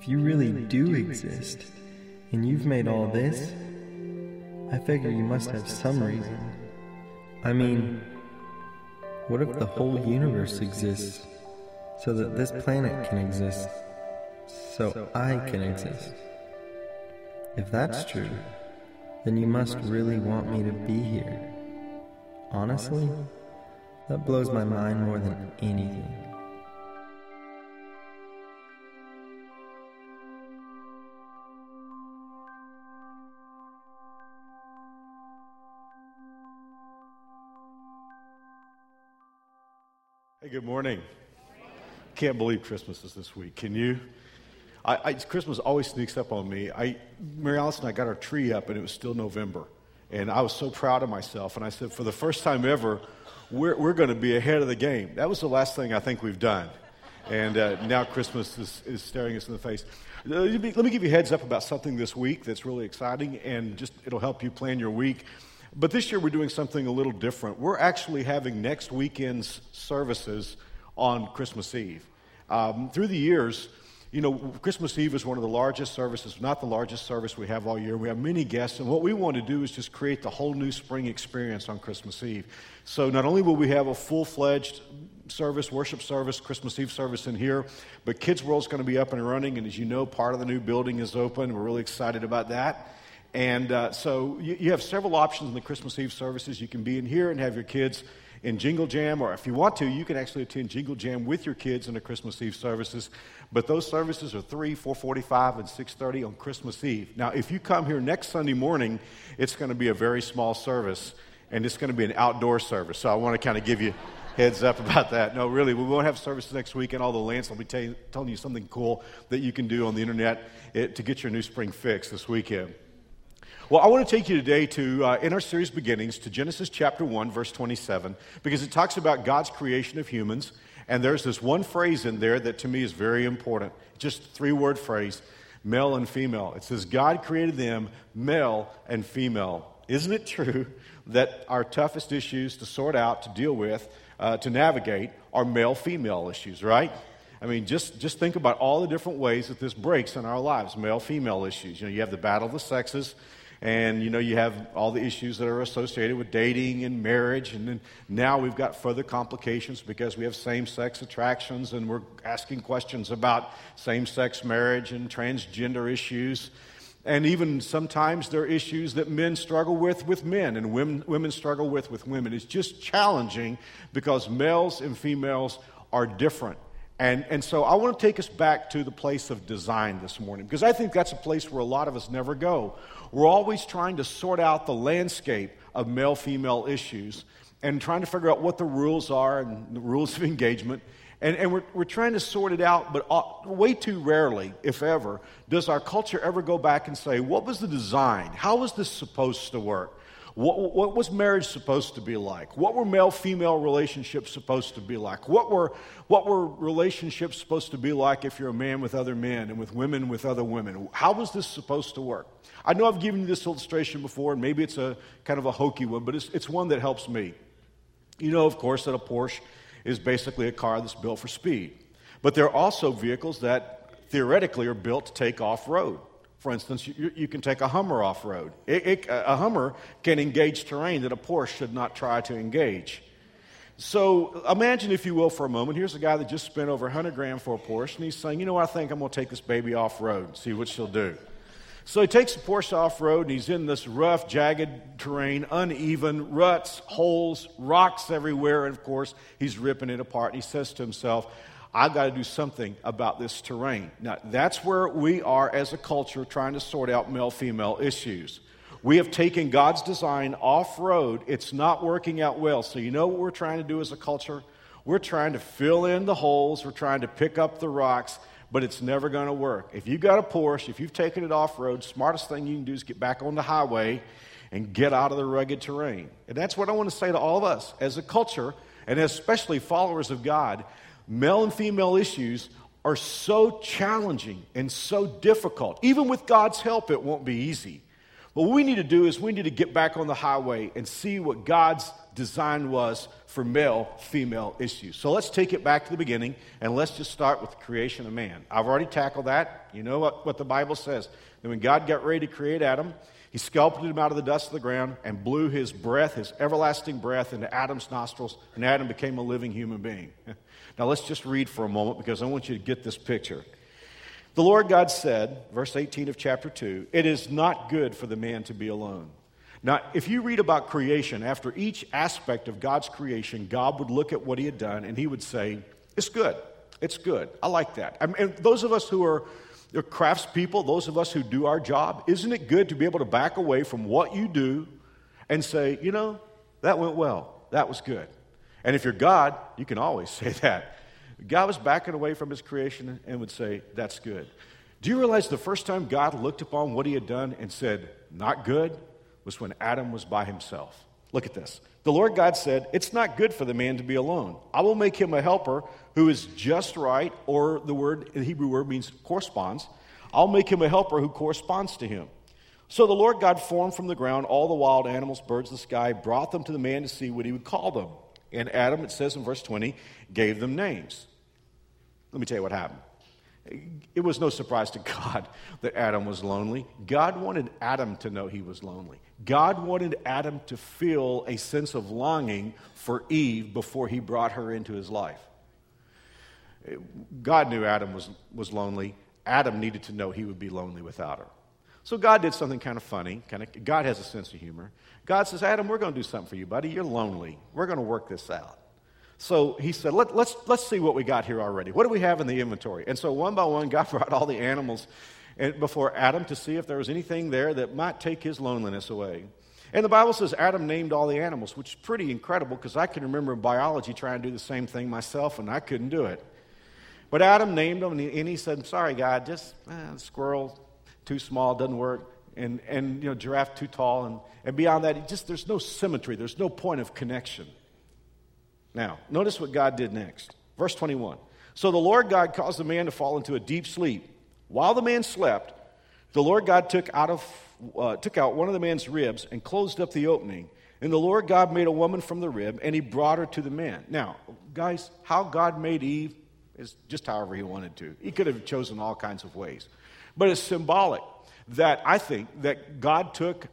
if you really do exist, and you've made all this, I figure you must have some reason. I mean, what if the whole universe exists so that this planet can exist, so I can exist? If that's true, then you must really want me to be here. Honestly, that blows my mind more than anything. Good morning. Can't believe Christmas is this week. Can you? I, I, Christmas always sneaks up on me. I, Mary Alice and I got our tree up, and it was still November. And I was so proud of myself. And I said, for the first time ever, we're, we're going to be ahead of the game. That was the last thing I think we've done. And uh, now Christmas is, is staring us in the face. Uh, let me, let me give you a heads up about something this week that's really exciting, and just it'll help you plan your week. But this year we're doing something a little different. We're actually having next weekend's services on Christmas Eve. Um, through the years, you know, Christmas Eve is one of the largest services, not the largest service we have all year. We have many guests, and what we want to do is just create the whole new spring experience on Christmas Eve. So not only will we have a full fledged service, worship service, Christmas Eve service in here, but Kids World is going to be up and running, and as you know, part of the new building is open. We're really excited about that. And uh, so you, you, have several options in the Christmas Eve services. You can be in here and have your kids in Jingle Jam, or if you want to, you can actually attend Jingle Jam with your kids in the Christmas Eve services. But those services are 3, 445, and 630 on Christmas Eve. Now, if you come here next Sunday morning, it's going to be a very small service, and it's going to be an outdoor service. So I want to kind of give you heads up about that. No, really, we won't have services next week, and the Lance will be t- telling you something cool that you can do on the internet it, eh, to get your new spring fix this weekend. Well, I want to take you today to, uh, in our series beginnings, to Genesis chapter 1, verse 27, because it talks about God's creation of humans. And there's this one phrase in there that to me is very important. Just three word phrase male and female. It says, God created them male and female. Isn't it true that our toughest issues to sort out, to deal with, uh, to navigate are male female issues, right? I mean, just, just think about all the different ways that this breaks in our lives male female issues. You know, you have the battle of the sexes and you know you have all the issues that are associated with dating and marriage. And then now we've got further complications because we have same-sex attractions and we're asking questions about same-sex marriage and transgender issues. And even sometimes there are issues that men struggle with with men and women, women struggle with with women. It's just challenging because males and females are different. And, and so I want to take us back to the place of design this morning because I think that's a place where a lot of us never go. We're always trying to sort out the landscape of male female issues and trying to figure out what the rules are and the rules of engagement. And, and we're, we're trying to sort it out, but uh, way too rarely, if ever, does our culture ever go back and say, what was the design? How was this supposed to work? What, what, was marriage supposed to be like? What were male female relationships supposed to be like? What were, what were relationships supposed to be like if you're a man with other men and with women with other women? How was this supposed to work? I know I've given you this illustration before, and maybe it's a kind of a hokey one, but it's, it's one that helps me. You know, of course, that a Porsche is basically a car that's built for speed. But there are also vehicles that theoretically are built to take off road. For instance, you, you can take a Hummer off road. a Hummer can engage terrain that a Porsche should not try to engage. So imagine, if you will, for a moment, here's a guy that just spent over 100 grand for a Porsche, and he's saying, you know what, I think I'm going to take this baby off road and see what she'll do. So he takes the Porsche off road, and he's in this rough, jagged terrain, uneven, ruts, holes, rocks everywhere, and of course, he's ripping it apart. And he says to himself, I've got to do something about this terrain. Now, that's where we are as a culture trying to sort out male female issues. We have taken God's design off road. It's not working out well. So, you know what we're trying to do as a culture? We're trying to fill in the holes, we're trying to pick up the rocks, but it's never going to work. If you've got a Porsche, if you've taken it off road, smartest thing you can do is get back on the highway and get out of the rugged terrain. And that's what I want to say to all of us as a culture, and especially followers of God male and female issues are so challenging and so difficult. Even with God's help, it won't be easy. But what we need to do is we need to get back on the highway and see what God's design was for male female issues. So let's take it back to the beginning and let's just start with the creation of man. I've already tackled that. You know what, what the Bible says. That when God got ready to create Adam, he sculpted him out of the dust of the ground and blew his breath, his everlasting breath, into Adam's nostrils, and Adam became a living human being. now let's just read for a moment because I want you to get this picture. The Lord God said, verse 18 of chapter 2, It is not good for the man to be alone. Now, if you read about creation, after each aspect of God's creation, God would look at what he had done and he would say, It's good. It's good. I like that. I mean, those of us who are craftspeople, those of us who do our job, isn't it good to be able to back away from what you do and say, you know, that went well. That was good. And if you're God, you can always say that. God was backing away from his creation and would say, that's good. Do you realize the first time God looked upon what he had done and said, not good? was when Adam was by himself. Look at this. The Lord God said, It's not good for the man to be alone. I will make him a helper who is just right, or the word, the Hebrew word means corresponds. I'll make him a helper who corresponds to him. So the Lord God formed from the ground all the wild animals, birds of the sky, brought them to the man to see what he would call them. And Adam, it says in verse 20, gave them names. Let me tell you what happened. It was no surprise to God that Adam was lonely. God wanted Adam to know he was lonely. God wanted Adam to feel a sense of longing for Eve before he brought her into his life. God knew Adam was, was lonely. Adam needed to know he would be lonely without her. So God did something kind of funny. Kind of, God has a sense of humor. God says, Adam, we're going to do something for you, buddy. You're lonely. We're going to work this out. So he said, Let, us let's, let's see what we got here already. What do we have in the inventory? And so one by one, God brought all the animals before Adam to see if there was anything there that might take his loneliness away. And the Bible says Adam named all the animals, which is pretty incredible because I can remember in biology trying to do the same thing myself and I couldn't do it. But Adam named them and he, and he said, Sorry, God, just eh, squirrel, too small, doesn't work. And, and you know, giraffe too tall. And, and beyond that, just there's no symmetry, there's no point of connection. Now, notice what God did next. Verse 21. So the Lord God caused the man to fall into a deep sleep. While the man slept, the Lord God took out, of, uh, took out one of the man's ribs and closed up the opening. And the Lord God made a woman from the rib, and he brought her to the man. Now, guys, how God made Eve is just however he wanted to. He could have chosen all kinds of ways. But it's symbolic that I think that God took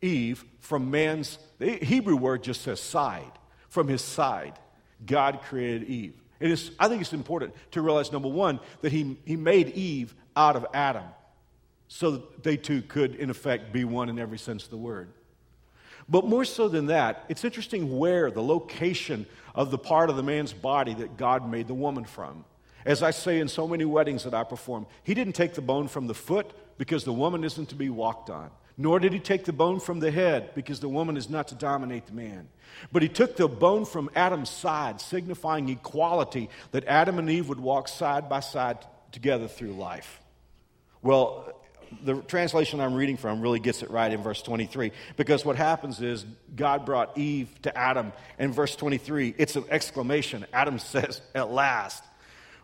Eve from man's, the Hebrew word just says side from his side, God created Eve. It is, I think it's important to realize, number one, that he, he made Eve out of Adam so that they two could, in effect, be one in every sense of the word. But more so than that, it's interesting where the location of the part of the man's body that God made the woman from. As I say in so many weddings that I perform, he didn't take the bone from the foot because the woman isn't to be walked on. Nor did he take the bone from the head, because the woman is not to dominate the man. But he took the bone from Adam's side, signifying equality, that Adam and Eve would walk side by side together through life. Well, the translation I'm reading from really gets it right in verse 23 because what happens is God brought Eve to Adam. In verse 23, it's an exclamation. Adam says, At last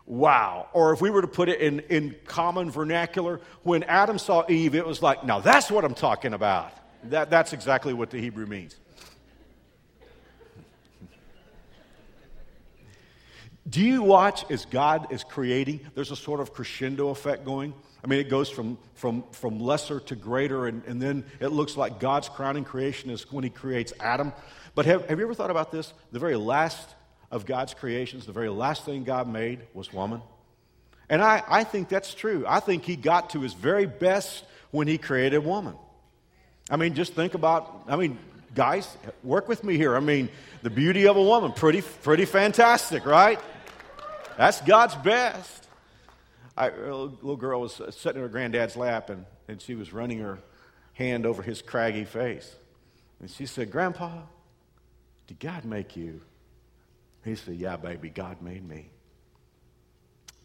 wow. Or if we were to put it in, in common vernacular, when Adam saw Eve, it was like, now that's what I'm talking about. That, that's exactly what the Hebrew means. Do you watch as God is creating? There's a sort of crescendo effect going. I mean, it goes from, from, from lesser to greater, and, and then it looks like God's crowning creation is when He creates Adam. But have, have you ever thought about this? The very last of God's creations, the very last thing God made was woman. And I, I think that's true. I think he got to his very best when he created woman. I mean, just think about, I mean, guys, work with me here. I mean, the beauty of a woman, pretty, pretty fantastic, right? That's God's best. I, a little girl was sitting in her granddad's lap and, and she was running her hand over his craggy face. And she said, Grandpa, did God make you? He said, Yeah, baby, God made me.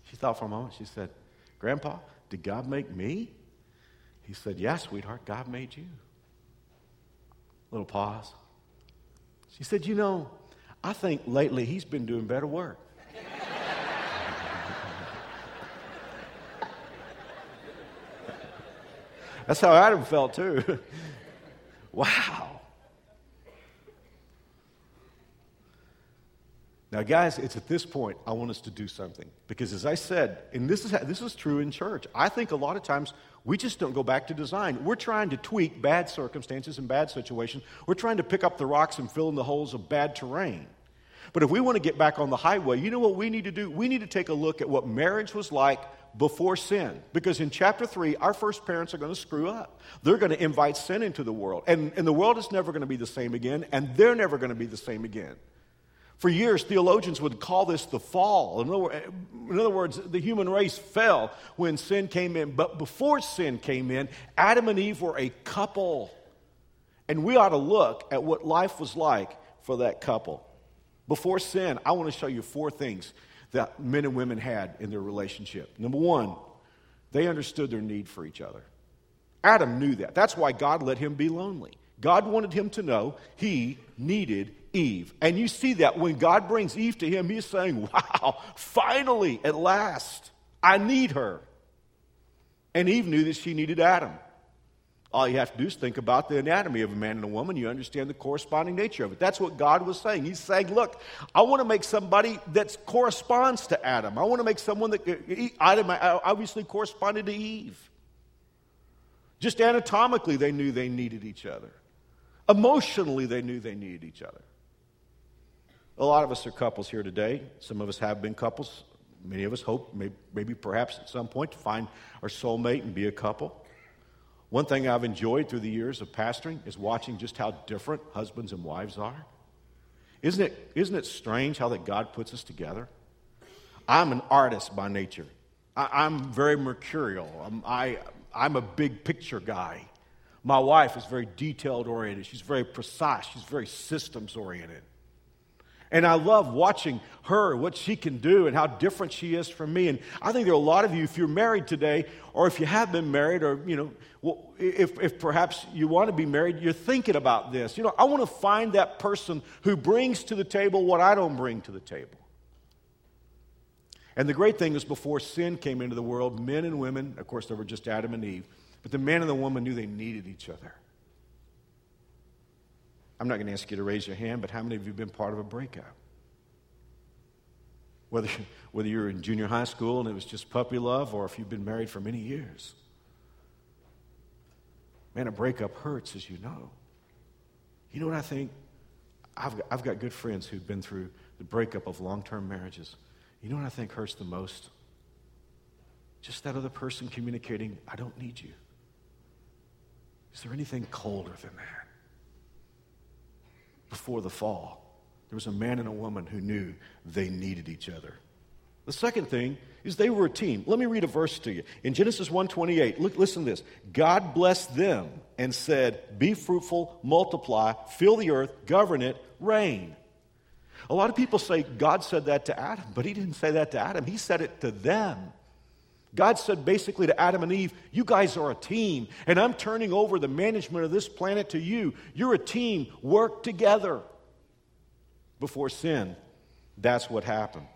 She thought for a moment. She said, Grandpa, did God make me? He said, Yeah, sweetheart, God made you. Little pause. She said, You know, I think lately he's been doing better work. That's how Adam felt too. wow. Now, guys, it's at this point I want us to do something. Because as I said, and this is, this is true in church, I think a lot of times we just don't go back to design. We're trying to tweak bad circumstances and bad situations. We're trying to pick up the rocks and fill in the holes of bad terrain. But if we want to get back on the highway, you know what we need to do? We need to take a look at what marriage was like before sin. Because in chapter 3, our first parents are going to screw up. They're going to invite sin into the world. And, and the world is never going to be the same again, and they're never going to be the same again. For years, theologians would call this the fall. In other, words, the human race fell when sin came in. But before sin came in, Adam and Eve were a couple. And we ought to look at what life was like for that couple. Before sin, I want to show you four things that men and women had in their relationship. Number one, they understood their need for each other. Adam knew that. That's why God let him be lonely. God wanted him to know he needed Eve. And you see that when God brings Eve to him, he's saying, Wow, finally, at last, I need her. And Eve knew that she needed Adam. All you have to do is think about the anatomy of a man and a woman. You understand the corresponding nature of it. That's what God was saying. He's saying, Look, I want to make somebody that corresponds to Adam. I want to make someone that Adam uh, obviously corresponded to Eve. Just anatomically, they knew they needed each other. Emotionally, they knew they needed each other. A lot of us are couples here today. Some of us have been couples. Many of us hope, maybe, maybe perhaps at some point, to find our soulmate and be a couple. One thing I've enjoyed through the years of pastoring is watching just how different husbands and wives are. Isn't it, isn't it strange how that God puts us together? I'm an artist by nature. I, am very mercurial. I'm, I, I'm a big picture guy. My wife is very detailed oriented. She's very precise. She's very systems oriented. And I love watching her, what she can do, and how different she is from me. And I think there are a lot of you, if you're married today, or if you have been married, or, you know, if, if perhaps you want to be married, you're thinking about this. You know, I want to find that person who brings to the table what I don't bring to the table. And the great thing is, before sin came into the world, men and women, of course, there were just Adam and Eve, but the man and the woman knew they needed each other. I'm not going to ask you to raise your hand, but how many of you have been part of a breakup? Whether, whether you're in junior high school and it was just puppy love, or if you've been married for many years. Man, a breakup hurts, as you know. You know what I think? I've got, I've got good friends who've been through the breakup of long term marriages. You know what I think hurts the most? Just that other person communicating, I don't need you. Is there anything colder than that? Before the fall. There was a man and a woman who knew they needed each other. The second thing is they were a team. Let me read a verse to you. In Genesis 1:28, look listen to this. God blessed them and said, "Be fruitful, multiply, fill the earth, govern it, reign." A lot of people say God said that to Adam, but he didn't say that to Adam. He said it to them. God said basically to Adam and Eve, You guys are a team, and I'm turning over the management of this planet to you. You're a team. Work together. Before sin, that's what happened.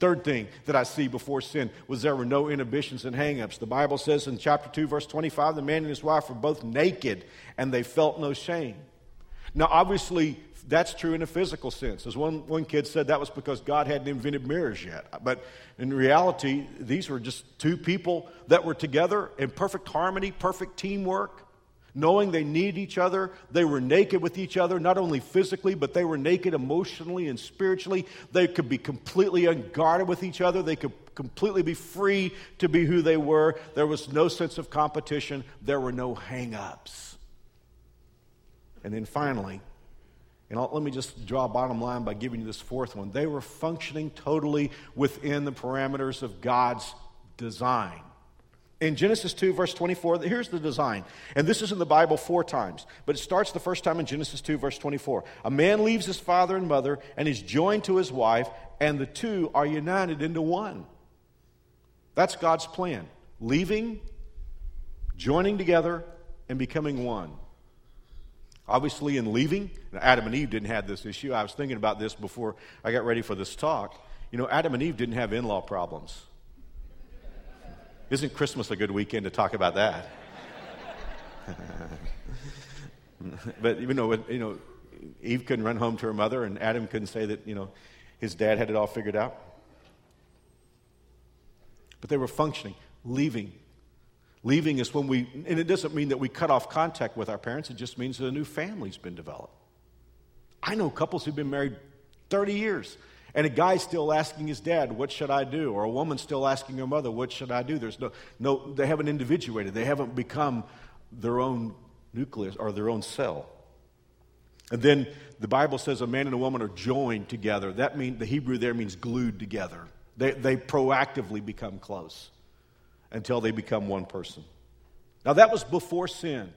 Third thing that I see before sin was there were no inhibitions and hangups. The Bible says in chapter 2, verse 25, the man and his wife were both naked and they felt no shame. Now, obviously, that's true in a physical sense. As one, one kid said, that was because God hadn't invented mirrors yet. But in reality, these were just two people that were together in perfect harmony, perfect teamwork, knowing they need each other. They were naked with each other, not only physically, but they were naked emotionally and spiritually. They could be completely unguarded with each other. They could completely be free to be who they were. There was no sense of competition, there were no hang ups. And then finally, and I'll, let me just draw a bottom line by giving you this fourth one. They were functioning totally within the parameters of God's design. In Genesis 2, verse 24, here's the design. And this is in the Bible four times, but it starts the first time in Genesis 2, verse 24. A man leaves his father and mother and is joined to his wife, and the two are united into one. That's God's plan. Leaving, joining together, and becoming one. Obviously, in leaving, Adam and Eve didn't have this issue. I was thinking about this before I got ready for this talk. You know, Adam and Eve didn't have in law problems. Isn't Christmas a good weekend to talk about that? but you know, you know, Eve couldn't run home to her mother, and Adam couldn't say that you know his dad had it all figured out. But they were functioning, leaving. Leaving is when we, and it doesn't mean that we cut off contact with our parents, it just means that a new family's been developed. I know couples who've been married 30 years, and a guy's still asking his dad, What should I do? Or a woman's still asking her mother, What should I do? There's no, no, they haven't individuated, they haven't become their own nucleus or their own cell. And then the Bible says a man and a woman are joined together. That means the Hebrew there means glued together. They, they proactively become close until they become one person. Now, that was before sin.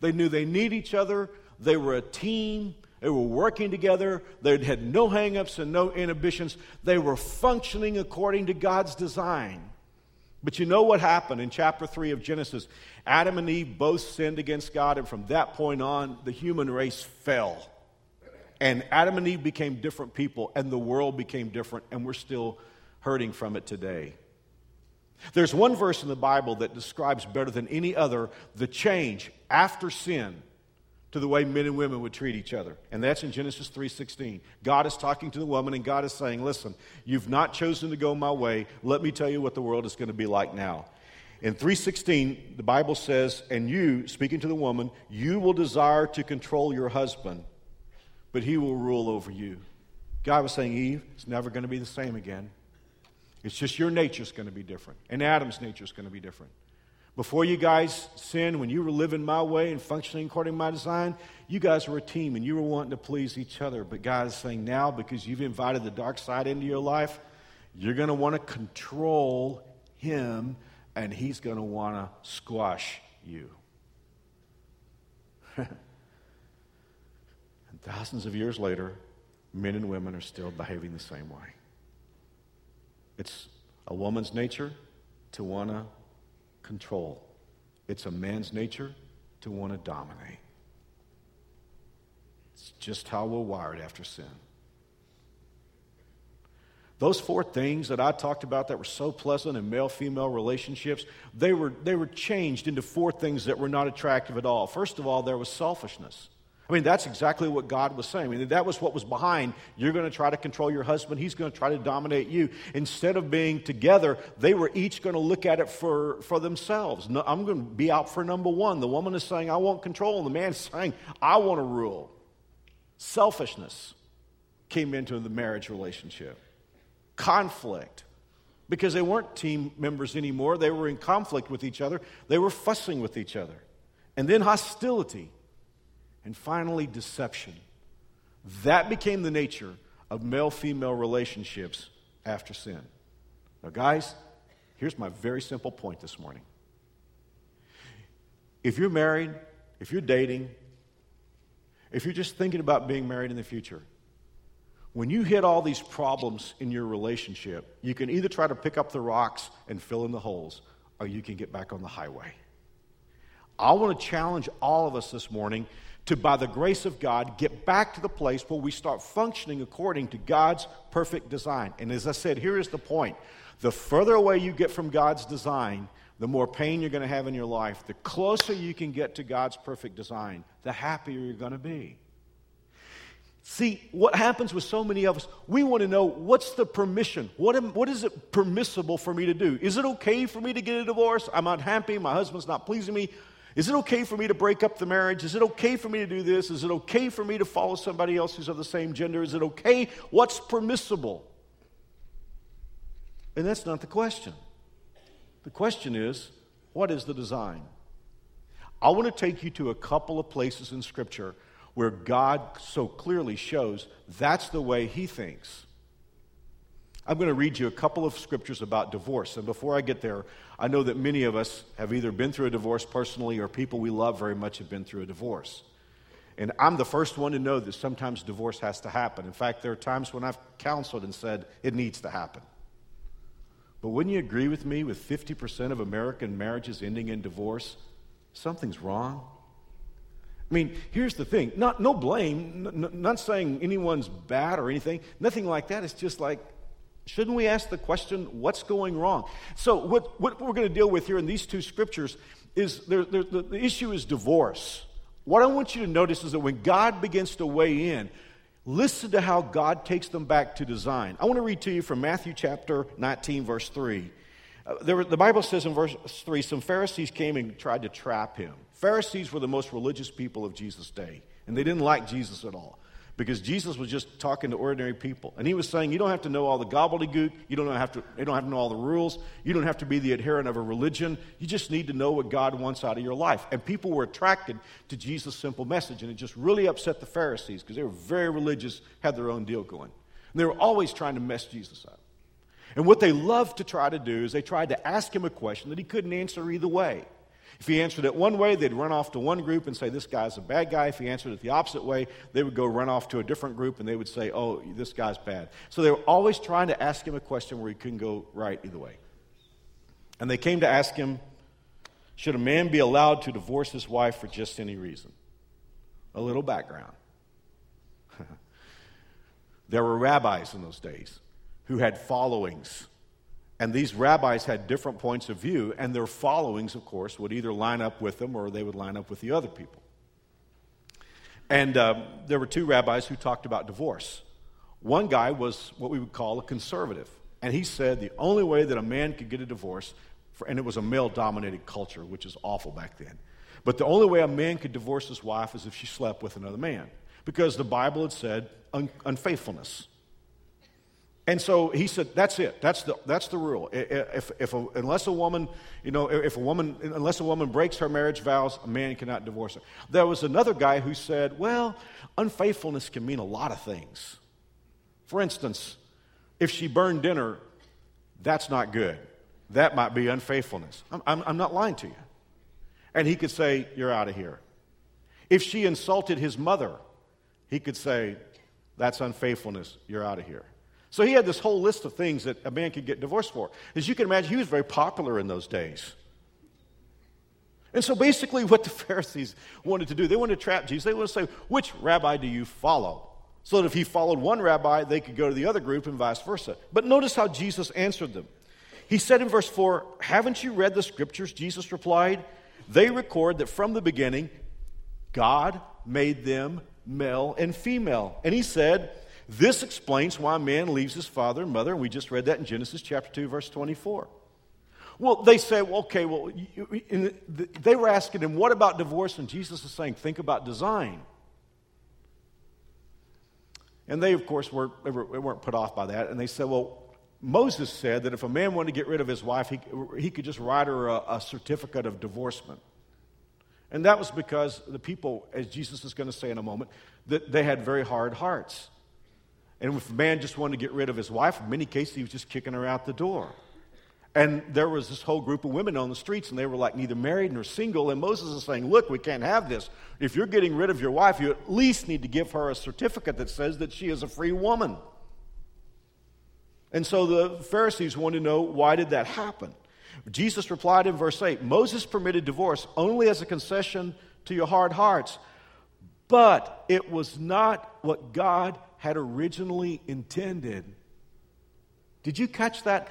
They knew they need each other, they were a team, they were working together, they had no hangups and no inhibitions. They were functioning according to God's design. But you know what happened in chapter 3 of Genesis? Adam and Eve both sinned against God, and from that point on, the human race fell. And Adam and Eve became different people, and the world became different, and we're still hurting from it today. There's one verse in the Bible that describes better than any other the change after sin to the way men and women would treat each other. And that's in Genesis 3:16. God is talking to the woman and God is saying, "Listen, you've not chosen to go my way. Let me tell you what the world is going to be like now." In 3:16, the Bible says, "And you, speaking to the woman, you will desire to control your husband, but he will rule over you." God was saying, "Eve, it's never going to be the same again. It's just your nature's going to be different, and Adam's nature is going to be different." Before you guys sinned, when you were living my way and functioning according to my design, you guys were a team and you were wanting to please each other. But God is saying now, because you've invited the dark side into your life, you're going to want to control him and he's going to want to squash you. and thousands of years later, men and women are still behaving the same way. It's a woman's nature to want to control. It's a man's nature to want to dominate. It's just how we're wired after sin. Those four things that I talked about that were so pleasant in male female relationships, they were, they were changed into four things that were not attractive at all. First of all, there was selfishness. I mean, that's exactly what God was saying. I mean, that was what was behind. You're going to try to control your husband, he's going to try to dominate you. Instead of being together, they were each going to look at it for, for themselves. No, I'm going to be out for number one. The woman is saying, I want control, and the man is saying, I want to rule. Selfishness came into the marriage relationship, conflict. Because they weren't team members anymore, they were in conflict with each other, they were fussing with each other. And then hostility and finally, deception. That became the nature of male female relationships after sin. Now, guys, here's my very simple point this morning. If you're married, if you're dating, if you're just thinking about being married in the future, when you hit all these problems in your relationship, you can either try to pick up the rocks and fill in the holes, or you can get back on the highway. I want to challenge all of us this morning to, by the grace of God, get back to the place where we start functioning according to God's perfect design. And as I said, here is the point the further away you get from God's design, the more pain you're going to have in your life. The closer you can get to God's perfect design, the happier you're going to be. See, what happens with so many of us, we want to know what's the permission? What, am, what is it permissible for me to do? Is it okay for me to get a divorce? I'm unhappy. My husband's not pleasing me. Is it okay for me to break up the marriage? Is it okay for me to do this? Is it okay for me to follow somebody else who's of the same gender? Is it okay? What's permissible? And that's not the question. The question is, what is the design? I want to take you to a couple of places in Scripture where God so clearly shows that's the way He thinks. I'm going to read you a couple of scriptures about divorce. And before I get there, I know that many of us have either been through a divorce personally or people we love very much have been through a divorce. And I'm the first one to know that sometimes divorce has to happen. In fact, there are times when I've counseled and said it needs to happen. But wouldn't you agree with me with 50% of American marriages ending in divorce? Something's wrong. I mean, here's the thing not, no blame, n- not saying anyone's bad or anything, nothing like that. It's just like Shouldn't we ask the question, what's going wrong? So, what, what we're going to deal with here in these two scriptures is there, there, the, the issue is divorce. What I want you to notice is that when God begins to weigh in, Listen to how God takes them back to design. I want to read to you from Matthew chapter 19, verse 3. Uh, there, the Bible says in verse 3 some Pharisees came and tried to trap him. Pharisees were the most religious people of Jesus' day, and they didn't like Jesus at all because Jesus was just talking to ordinary people. And he was saying, You don't have to know all the gobbledygook. You don't have to, you don't have to know all the rules. You don't have to be the adherent of a religion. You just need to know what God wants out of your life. And people were attracted to Jesus' simple message. And it just really upset the Pharisees because they were very religious, had their own deal going. And they were always trying to mess Jesus up. And what they loved to try to do is they tried to ask him a question that he couldn't answer either way. If he answered it one way, they'd run off to one group and say, This guy's a bad guy. If he answered it the opposite way, they would go run off to a different group and they would say, Oh, this guy's bad. So they were always trying to ask him a question where he couldn't go right either way. And they came to ask him, Should a man be allowed to divorce his wife for just any reason? A little background. there were rabbis in those days who had followings and these rabbis had different points of view, and their followings, of course, would either line up with them or they would line up with the other people. And um, there were two rabbis who talked about divorce. One guy was what we would call a conservative, and he said the only way that a man could get a divorce, for, and it was a male dominated culture, which is awful back then, but the only way a man could divorce his wife is if she slept with another man, because the Bible had said un- unfaithfulness. And so he said, that's it. That's the, that's the rule. If, if a, unless a woman, you know, if a woman, unless a woman breaks her marriage vows, a man cannot divorce her. There was another guy who said, well, unfaithfulness can mean a lot of things. For instance, if she burned dinner, that's not good. That might be unfaithfulness. I'm, I'm, I'm not lying to you. And he could say, you're out of here. If she insulted his mother, he could say, that's unfaithfulness. You're out of here. So he had this whole list of things that a man could get divorced for. As you can imagine, he was very popular in those days. And so basically, what the Pharisees wanted to do, they wanted to trap Jesus. They wanted to say, which rabbi do you follow? So that if he followed one rabbi, they could go to the other group and vice versa. But notice how Jesus answered them. He said in verse 4, Haven't you read the scriptures? Jesus replied, They record that from the beginning, God made them male and female. And he said, this explains why man leaves his father and mother, and we just read that in Genesis chapter 2, verse 24. Well, they say, well, okay, well, the, they were asking him, what about divorce? And Jesus is saying, think about design. And they, of course, were, they weren't put off by that. And they said, well, Moses said that if a man wanted to get rid of his wife, he, he could just write her a, a certificate of divorcement. And that was because the people, as Jesus is going to say in a moment, that they had very hard hearts. And if a man just wanted to get rid of his wife, in many cases, he was just kicking her out the door. And there was this whole group of women on the streets, and they were like neither married nor single. And Moses is saying, Look, we can't have this. If you're getting rid of your wife, you at least need to give her a certificate that says that she is a free woman. And so the Pharisees wanted to know why did that happen? Jesus replied in verse 8 Moses permitted divorce only as a concession to your hard hearts, but it was not what God had originally intended. Did you catch that?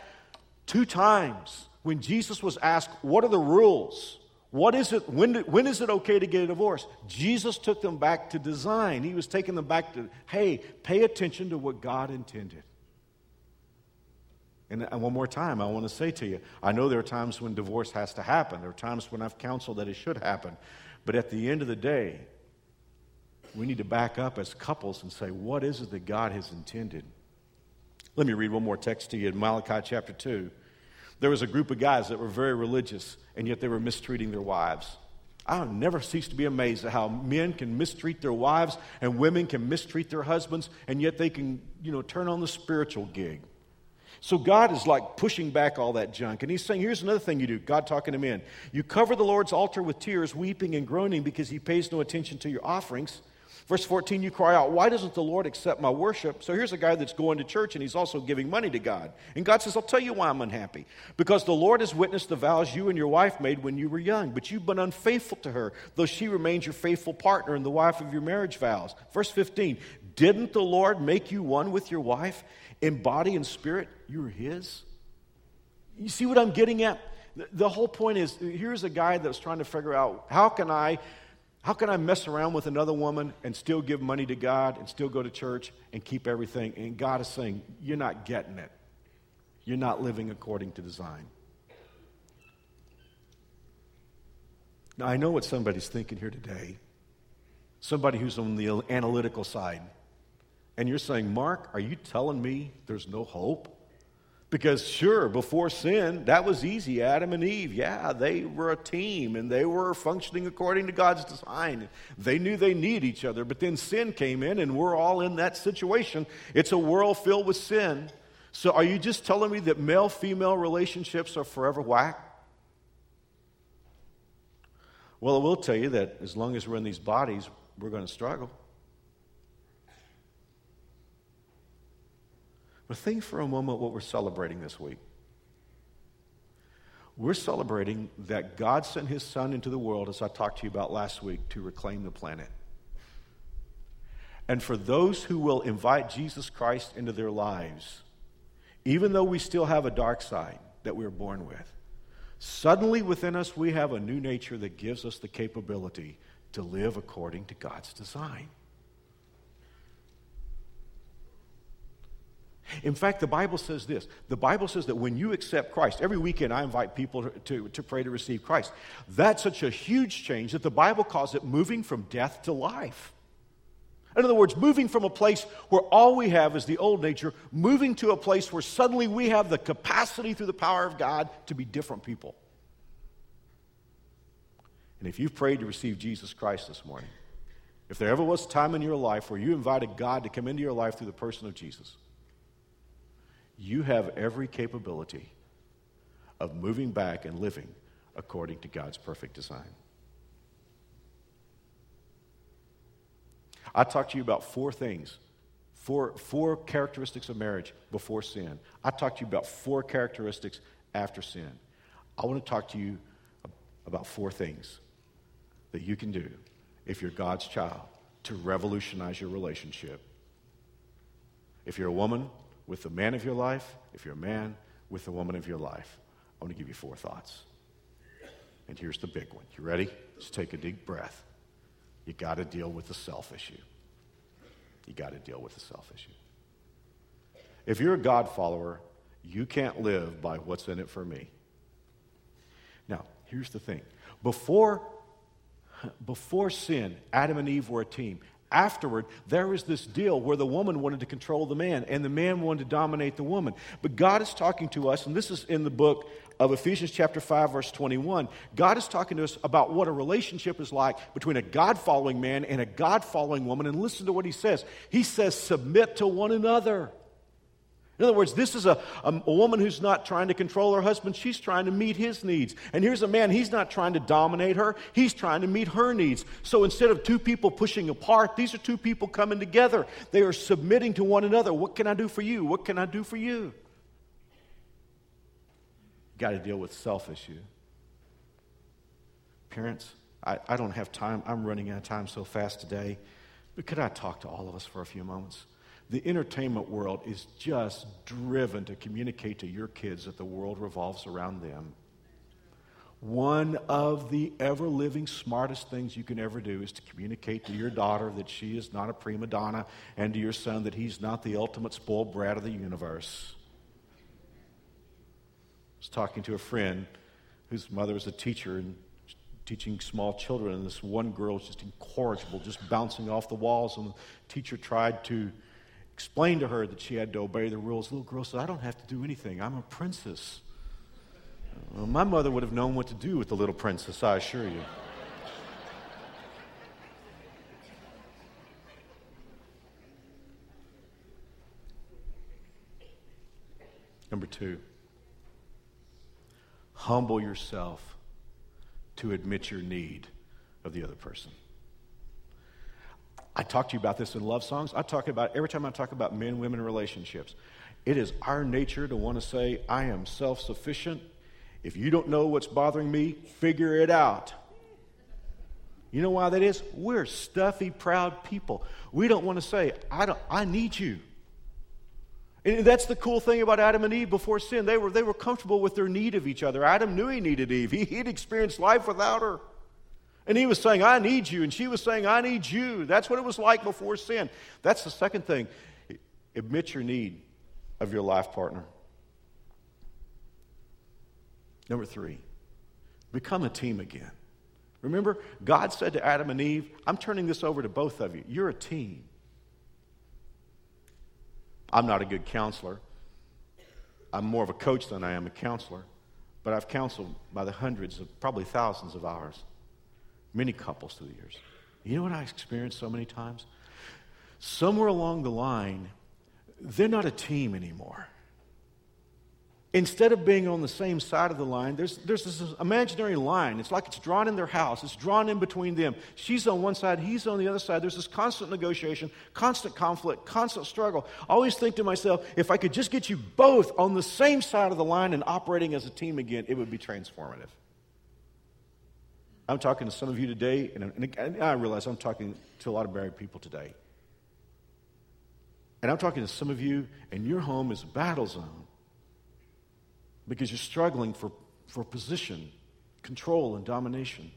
Two times when Jesus was asked, What are the rules? What is it? When, when is it okay to get a divorce? Jesus took them back to design. He was taking them back to, hey, pay attention to what God intended. And one more time, I want to say to you I know there are times when divorce has to happen. There are times when I've counseled that it should happen. But at the end of the day, we need to back up as couples and say, what is it that God has intended? Let me read one more text to you in Malachi chapter 2. There was a group of guys that were very religious, and yet they were mistreating their wives. I never cease to be amazed at how men can mistreat their wives and women can mistreat their husbands, and yet they can, you know, turn on the spiritual gig. So God is like pushing back all that junk. And He's saying, here's another thing you do. God talking to men. You cover the Lord's altar with tears, weeping and groaning because He pays no attention to your offerings. Verse 14, you cry out, Why doesn't the Lord accept my worship? So here's a guy that's going to church and he's also giving money to God. And God says, I'll tell you why I'm unhappy. Because the Lord has witnessed the vows you and your wife made when you were young, but you've been unfaithful to her, though she remains your faithful partner and the wife of your marriage vows. Verse 15, Didn't the Lord make you one with your wife? In body and spirit, you are his. You see what I'm getting at? The whole point is here's a guy that's trying to figure out how can I How can I mess around with another woman and still give money to God and still go to church and keep everything? And God is saying, You're not getting it. You're not living according to design. Now, I know what somebody's thinking here today. Somebody who's on the analytical side. And you're saying, Mark, are you telling me there's no hope? Because, sure, before sin, that was easy. Adam and Eve, yeah, they were a team and they were functioning according to God's design. They knew they need each other, but then sin came in and we're all in that situation. It's a world filled with sin. So, are you just telling me that male female relationships are forever whack? Well, I will tell you that as long as we're in these bodies, we're going to struggle. But think for a moment what we're celebrating this week. We're celebrating that God sent his son into the world, as I talked to you about last week, to reclaim the planet. And for those who will invite Jesus Christ into their lives, even though we still have a dark side that we were born with, suddenly within us we have a new nature that gives us the capability to live according to God's design. In fact, the Bible says this. The Bible says that when you accept Christ, every weekend I invite people to, to, pray to receive Christ. That's such a huge change that the Bible calls it moving from death to life. In other words, moving from a place where all we have is the old nature, moving to a place where suddenly we have the capacity through the power of God to be different people. And if you've prayed to receive Jesus Christ this morning, if there ever was a time in your life where you invited God to come into your life through the person of Jesus, you have every capability of moving back and living according to God's perfect design. I talked to you about four things, four, four characteristics of marriage before sin. I talked to you about four characteristics after sin. I want to talk to you about four things that you can do if you're God's child to revolutionize your relationship. If you're a woman, with the man of your life, if you're a man, with the woman of your life. I want to give you four thoughts. And here's the big one. You ready? Just take a deep breath. You got to deal with the self issue. You got to deal with the self issue. If you're a God follower, you can't live by what's in it for me. Now, here's the thing. Before, before sin, Adam and Eve were a team afterward, there was this deal where the woman wanted to control the man and the man wanted to dominate the woman. But God is talking to us, and this is in the book of Ephesians chapter 5 verse 21. God is talking to us about what a relationship is like between a God-following man and a God-following woman and listen to what he says. He says submit to one another. In other words, this is a, a, a, woman who's not trying to control her husband. She's trying to meet his needs. And here's a man, he's not trying to dominate her. He's trying to meet her needs. So instead of two people pushing apart, these are two people coming together. They are submitting to one another. What can I do for you? What can I do for you? Got to deal with self issue. Parents, I, I don't have time. I'm running out of time so fast today. But could I talk to all of us for a few moments? The entertainment world is just driven to communicate to your kids that the world revolves around them. One of the ever living smartest things you can ever do is to communicate to your daughter that she is not a prima donna and to your son that he's not the ultimate spoiled brat of the universe. I was talking to a friend whose mother is a teacher and teaching small children, and this one girl was just incorrigible, just bouncing off the walls, and the teacher tried to explained to her that she had to obey the rules. The little girl said, I don't have to do anything. I'm a princess. Well, my mother would have known what to do with the little princess, I assure you. Number two, humble yourself to admit your need of the other person. I talk to you about this in love songs. I talk about every time I talk about men women relationships. It is our nature to want to say, I am self sufficient. If you don't know what's bothering me, figure it out. You know why that is? We're stuffy, proud people. We don't want to say, I, don't, I need you. And that's the cool thing about Adam and Eve before sin. They were, they were comfortable with their need of each other. Adam knew he needed Eve, he, he'd experienced life without her. And he was saying, I need you. And she was saying, I need you. That's what it was like before sin. That's the second thing. Admit your need of your life partner. Number three, become a team again. Remember, God said to Adam and Eve, I'm turning this over to both of you. You're a team. I'm not a good counselor. I'm more of a coach than I am a counselor. But I've counseled by the hundreds of, probably thousands of hours, many couples through the years. You know what I experienced so many times? Somewhere along the line, they're not a team anymore. Instead of being on the same side of the line, there's, there's this imaginary line. It's like it's drawn in their house, it's drawn in between them. She's on one side, he's on the other side. There's this constant negotiation, constant conflict, constant struggle. I always think to myself, if I could just get you both on the same side of the line and operating as a team again, it would be transformative. I'm talking to some of you today, and, and I realize I'm talking to a lot of married people today. And I'm talking to some of you, and your home is a battle zone because you're struggling for, for position, control, and domination.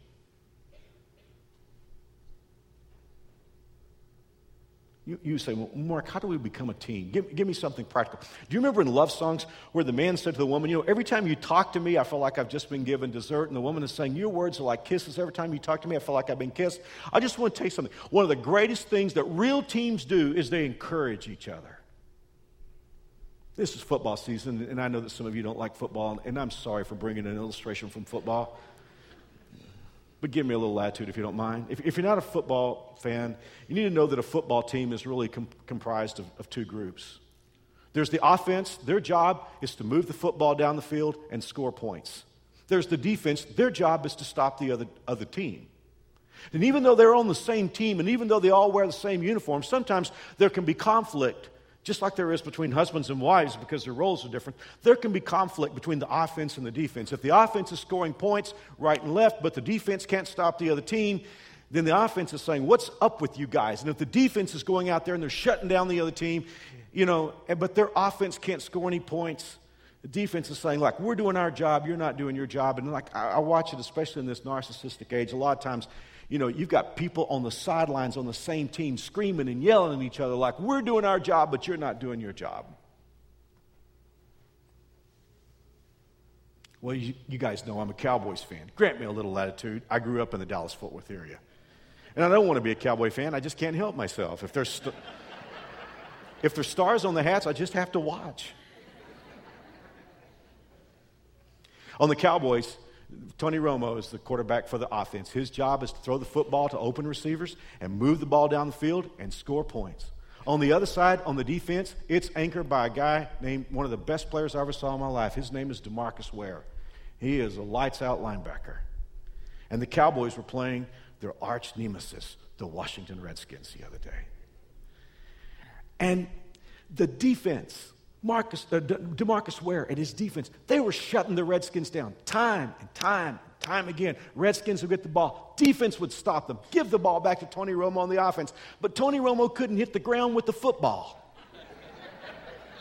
You, you say, well, Mark, how do we become a team? Give, give me something practical. Do you remember in love songs where the man said to the woman, You know, every time you talk to me, I feel like I've just been given dessert? And the woman is saying, Your words are like kisses. Every time you talk to me, I feel like I've been kissed. I just want to tell you something. One of the greatest things that real teams do is they encourage each other. This is football season, and I know that some of you don't like football, and I'm sorry for bringing an illustration from football. But give me a little latitude if you don't mind. If, if you're not a football fan, you need to know that a football team is really com- comprised of, of two groups. There's the offense, their job is to move the football down the field and score points. There's the defense, their job is to stop the other, other team. And even though they're on the same team, and even though they all wear the same uniform, sometimes there can be conflict just like there is between husbands and wives because their roles are different, there can be conflict between the offense and the defense. If the offense is scoring points right and left, but the defense can't stop the other team, then the offense is saying, What's up with you guys? And if the defense is going out there and they're shutting down the other team, you know, eh, but their offense can't score any points, the defense is saying, like, we're doing our job, you're not doing your job. And like, I, I watch it, especially in this narcissistic age. A lot of times, you know, you've got people on the sidelines on the same team screaming and yelling at each other like, we're doing our job, but you're not doing your job. Well, you, you guys know I'm a Cowboys fan. Grant me a little latitude. I grew up in the Dallas Fort Worth area. And I don't want to be a Cowboy fan. I just can't help myself. If there's, st- if there's stars on the hats, I just have to watch. On the Cowboys, Tony Romo is the quarterback for the offense. His job is to throw the football to open receivers and move the ball down the field and score points. On the other side, on the defense, it's anchored by a guy named one of the best players I ever saw in my life. His name is Demarcus Ware. He is a lights out linebacker. And the Cowboys were playing their arch nemesis, the Washington Redskins, the other day. And the defense Marcus, uh, Demarcus Ware and his defense, they were shutting the Redskins down time and time and time again. Redskins would get the ball. Defense would stop them, give the ball back to Tony Romo on the offense. But Tony Romo couldn't hit the ground with the football.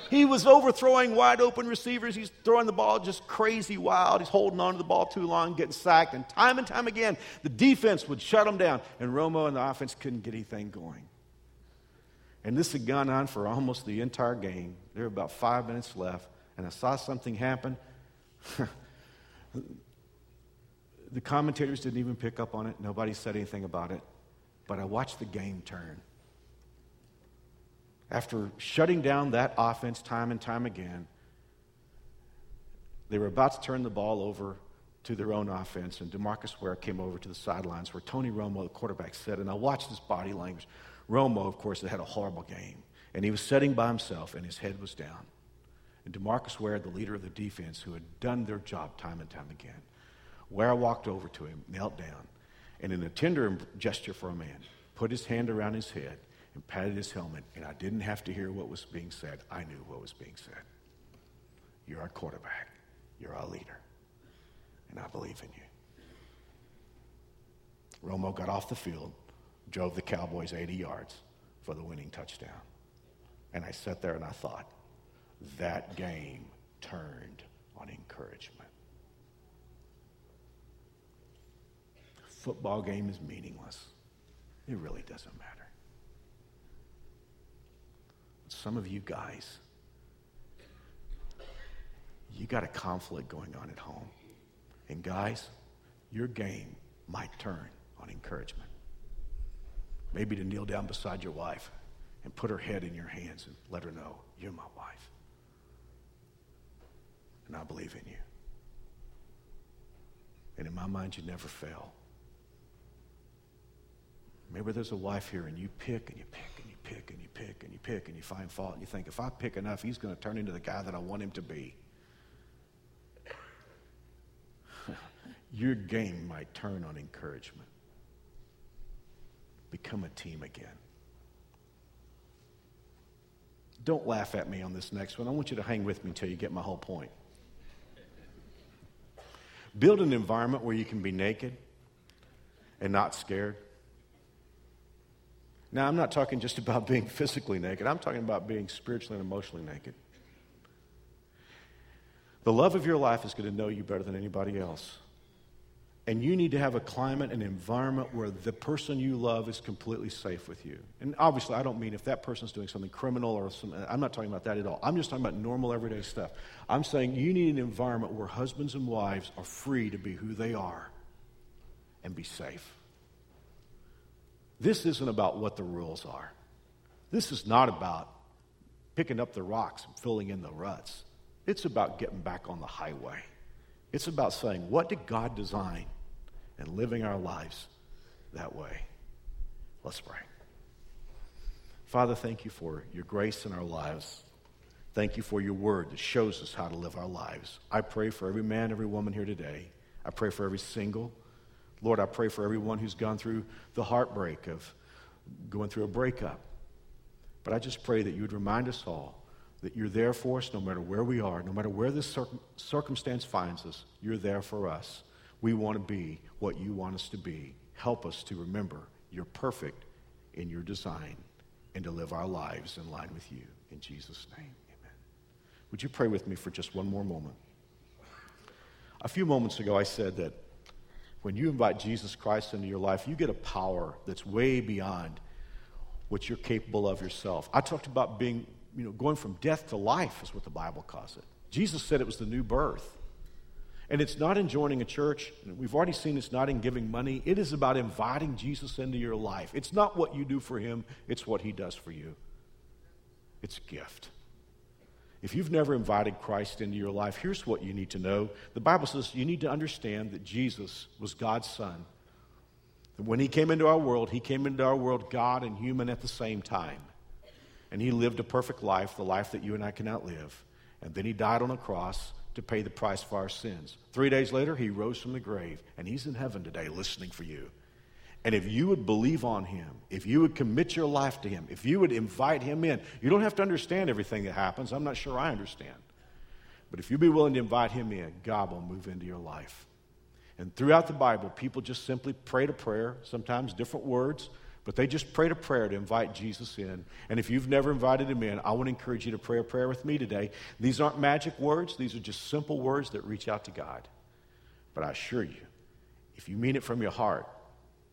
he was overthrowing wide open receivers. He's throwing the ball just crazy wild. He's holding on to the ball too long, getting sacked. And time and time again, the defense would shut him down. And Romo and the offense couldn't get anything going. And this had gone on for almost the entire game. There were about five minutes left, and I saw something happen. the commentators didn't even pick up on it, nobody said anything about it. But I watched the game turn. After shutting down that offense time and time again, they were about to turn the ball over to their own offense, and Demarcus Ware came over to the sidelines where Tony Romo, the quarterback, said, and I watched his body language. Romo, of course, had had a horrible game. And he was sitting by himself, and his head was down. And Demarcus Ware, the leader of the defense, who had done their job time and time again, Ware walked over to him, knelt down, and in a tender gesture for a man, put his hand around his head and patted his helmet. And I didn't have to hear what was being said. I knew what was being said. You're our quarterback. You're our leader. And I believe in you. Romo got off the field drove the Cowboys 80 yards for the winning touchdown. And I sat there and I thought, that game turned on encouragement. football game is meaningless. It really doesn't matter. Some of you guys, you got a conflict going on at home. And guys, your game might turn on encouragement. Maybe to kneel down beside your wife and put her head in your hands and let her know, you're my wife. And I believe in you. And in my mind, you never fail. Maybe there's a wife here and you pick and you pick and you pick and you pick and you pick and you find fault and you think, if I pick enough, he's going to turn into the guy that I want him to be. Your game might turn on encouragement. Become a team again. Don't laugh at me on this next one. I want you to hang with me until you get my whole point. Build an environment where you can be naked and not scared. Now, I'm not talking just about being physically naked, I'm talking about being spiritually and emotionally naked. The love of your life is going to know you better than anybody else. And you need to have a climate and environment where the person you love is completely safe with you. And obviously, I don't mean if that person's doing something criminal or something, I'm not talking about that at all. I'm just talking about normal, everyday stuff. I'm saying you need an environment where husbands and wives are free to be who they are and be safe. This isn't about what the rules are. This is not about picking up the rocks and filling in the ruts. It's about getting back on the highway. It's about saying, what did God design? And living our lives that way. Let's pray. Father, thank you for your grace in our lives. Thank you for your word that shows us how to live our lives. I pray for every man, every woman here today. I pray for every single. Lord, I pray for everyone who's gone through the heartbreak of going through a breakup. But I just pray that you would remind us all that you're there for us no matter where we are, no matter where this circumstance finds us, you're there for us. We want to be what you want us to be. Help us to remember you're perfect in your design and to live our lives in line with you. In Jesus' name, amen. Would you pray with me for just one more moment? A few moments ago, I said that when you invite Jesus Christ into your life, you get a power that's way beyond what you're capable of yourself. I talked about being, you know, going from death to life is what the Bible calls it. Jesus said it was the new birth. And it's not in joining a church. We've already seen it's not in giving money. It is about inviting Jesus into your life. It's not what you do for him, it's what he does for you. It's a gift. If you've never invited Christ into your life, here's what you need to know. The Bible says you need to understand that Jesus was God's Son. And when he came into our world, he came into our world God and human at the same time. And he lived a perfect life, the life that you and I cannot live. And then he died on a cross to pay the price for our sins. Three days later, he rose from the grave, and he's in heaven today listening for you. And if you would believe on him, if you would commit your life to him, if you would invite him in, you don't have to understand everything that happens. I'm not sure I understand. But if you'd be willing to invite him in, God will move into your life. And throughout the Bible, people just simply prayed a prayer, sometimes different words, but they just prayed a prayer to invite Jesus in. And if you've never invited him in, I want to encourage you to pray a prayer with me today. These aren't magic words, these are just simple words that reach out to God. But I assure you, if you mean it from your heart,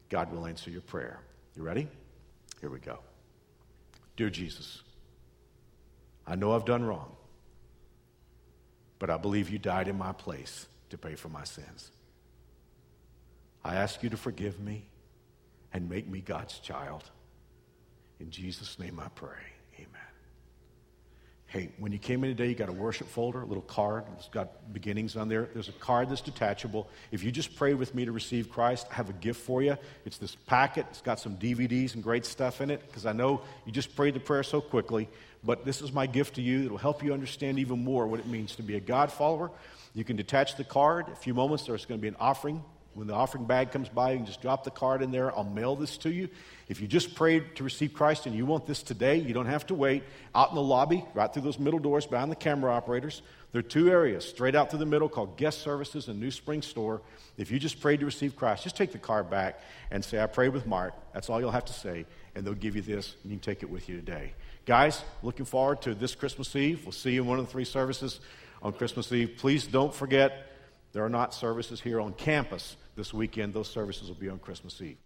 God will answer your prayer. You ready? Here we go. Dear Jesus, I know I've done wrong, but I believe you died in my place to pay for my sins. I ask you to forgive me and make me God's child. In Jesus' name I pray. Amen. Hey, when you came in today, you got a worship folder, a little card. It's got beginnings on there. There's a card that's detachable. If you just pray with me to receive Christ, I have a gift for you. It's this packet. It's got some DVDs and great stuff in it because I know you just prayed the prayer so quickly. But this is my gift to you. It'll help you understand even more what it means to be a God follower. You can detach the card. A few moments, there's going to be an offering when the offering bag comes by, you can just drop the card in there. I'll mail this to you. If you just prayed to receive Christ and you want this today, you don't have to wait. Out in the lobby, right through those middle doors behind the camera operators, there are two areas straight out through the middle called guest services and New Spring Store. If you just prayed to receive Christ, just take the card back and say, I prayed with Mark. That's all you'll have to say, and they'll give you this, and you can take it with you today. Guys, looking forward to this Christmas Eve. We'll see you in one of the three services on Christmas Eve. Please don't forget there are not services here on campus this weekend. Those services will be on Christmas Eve.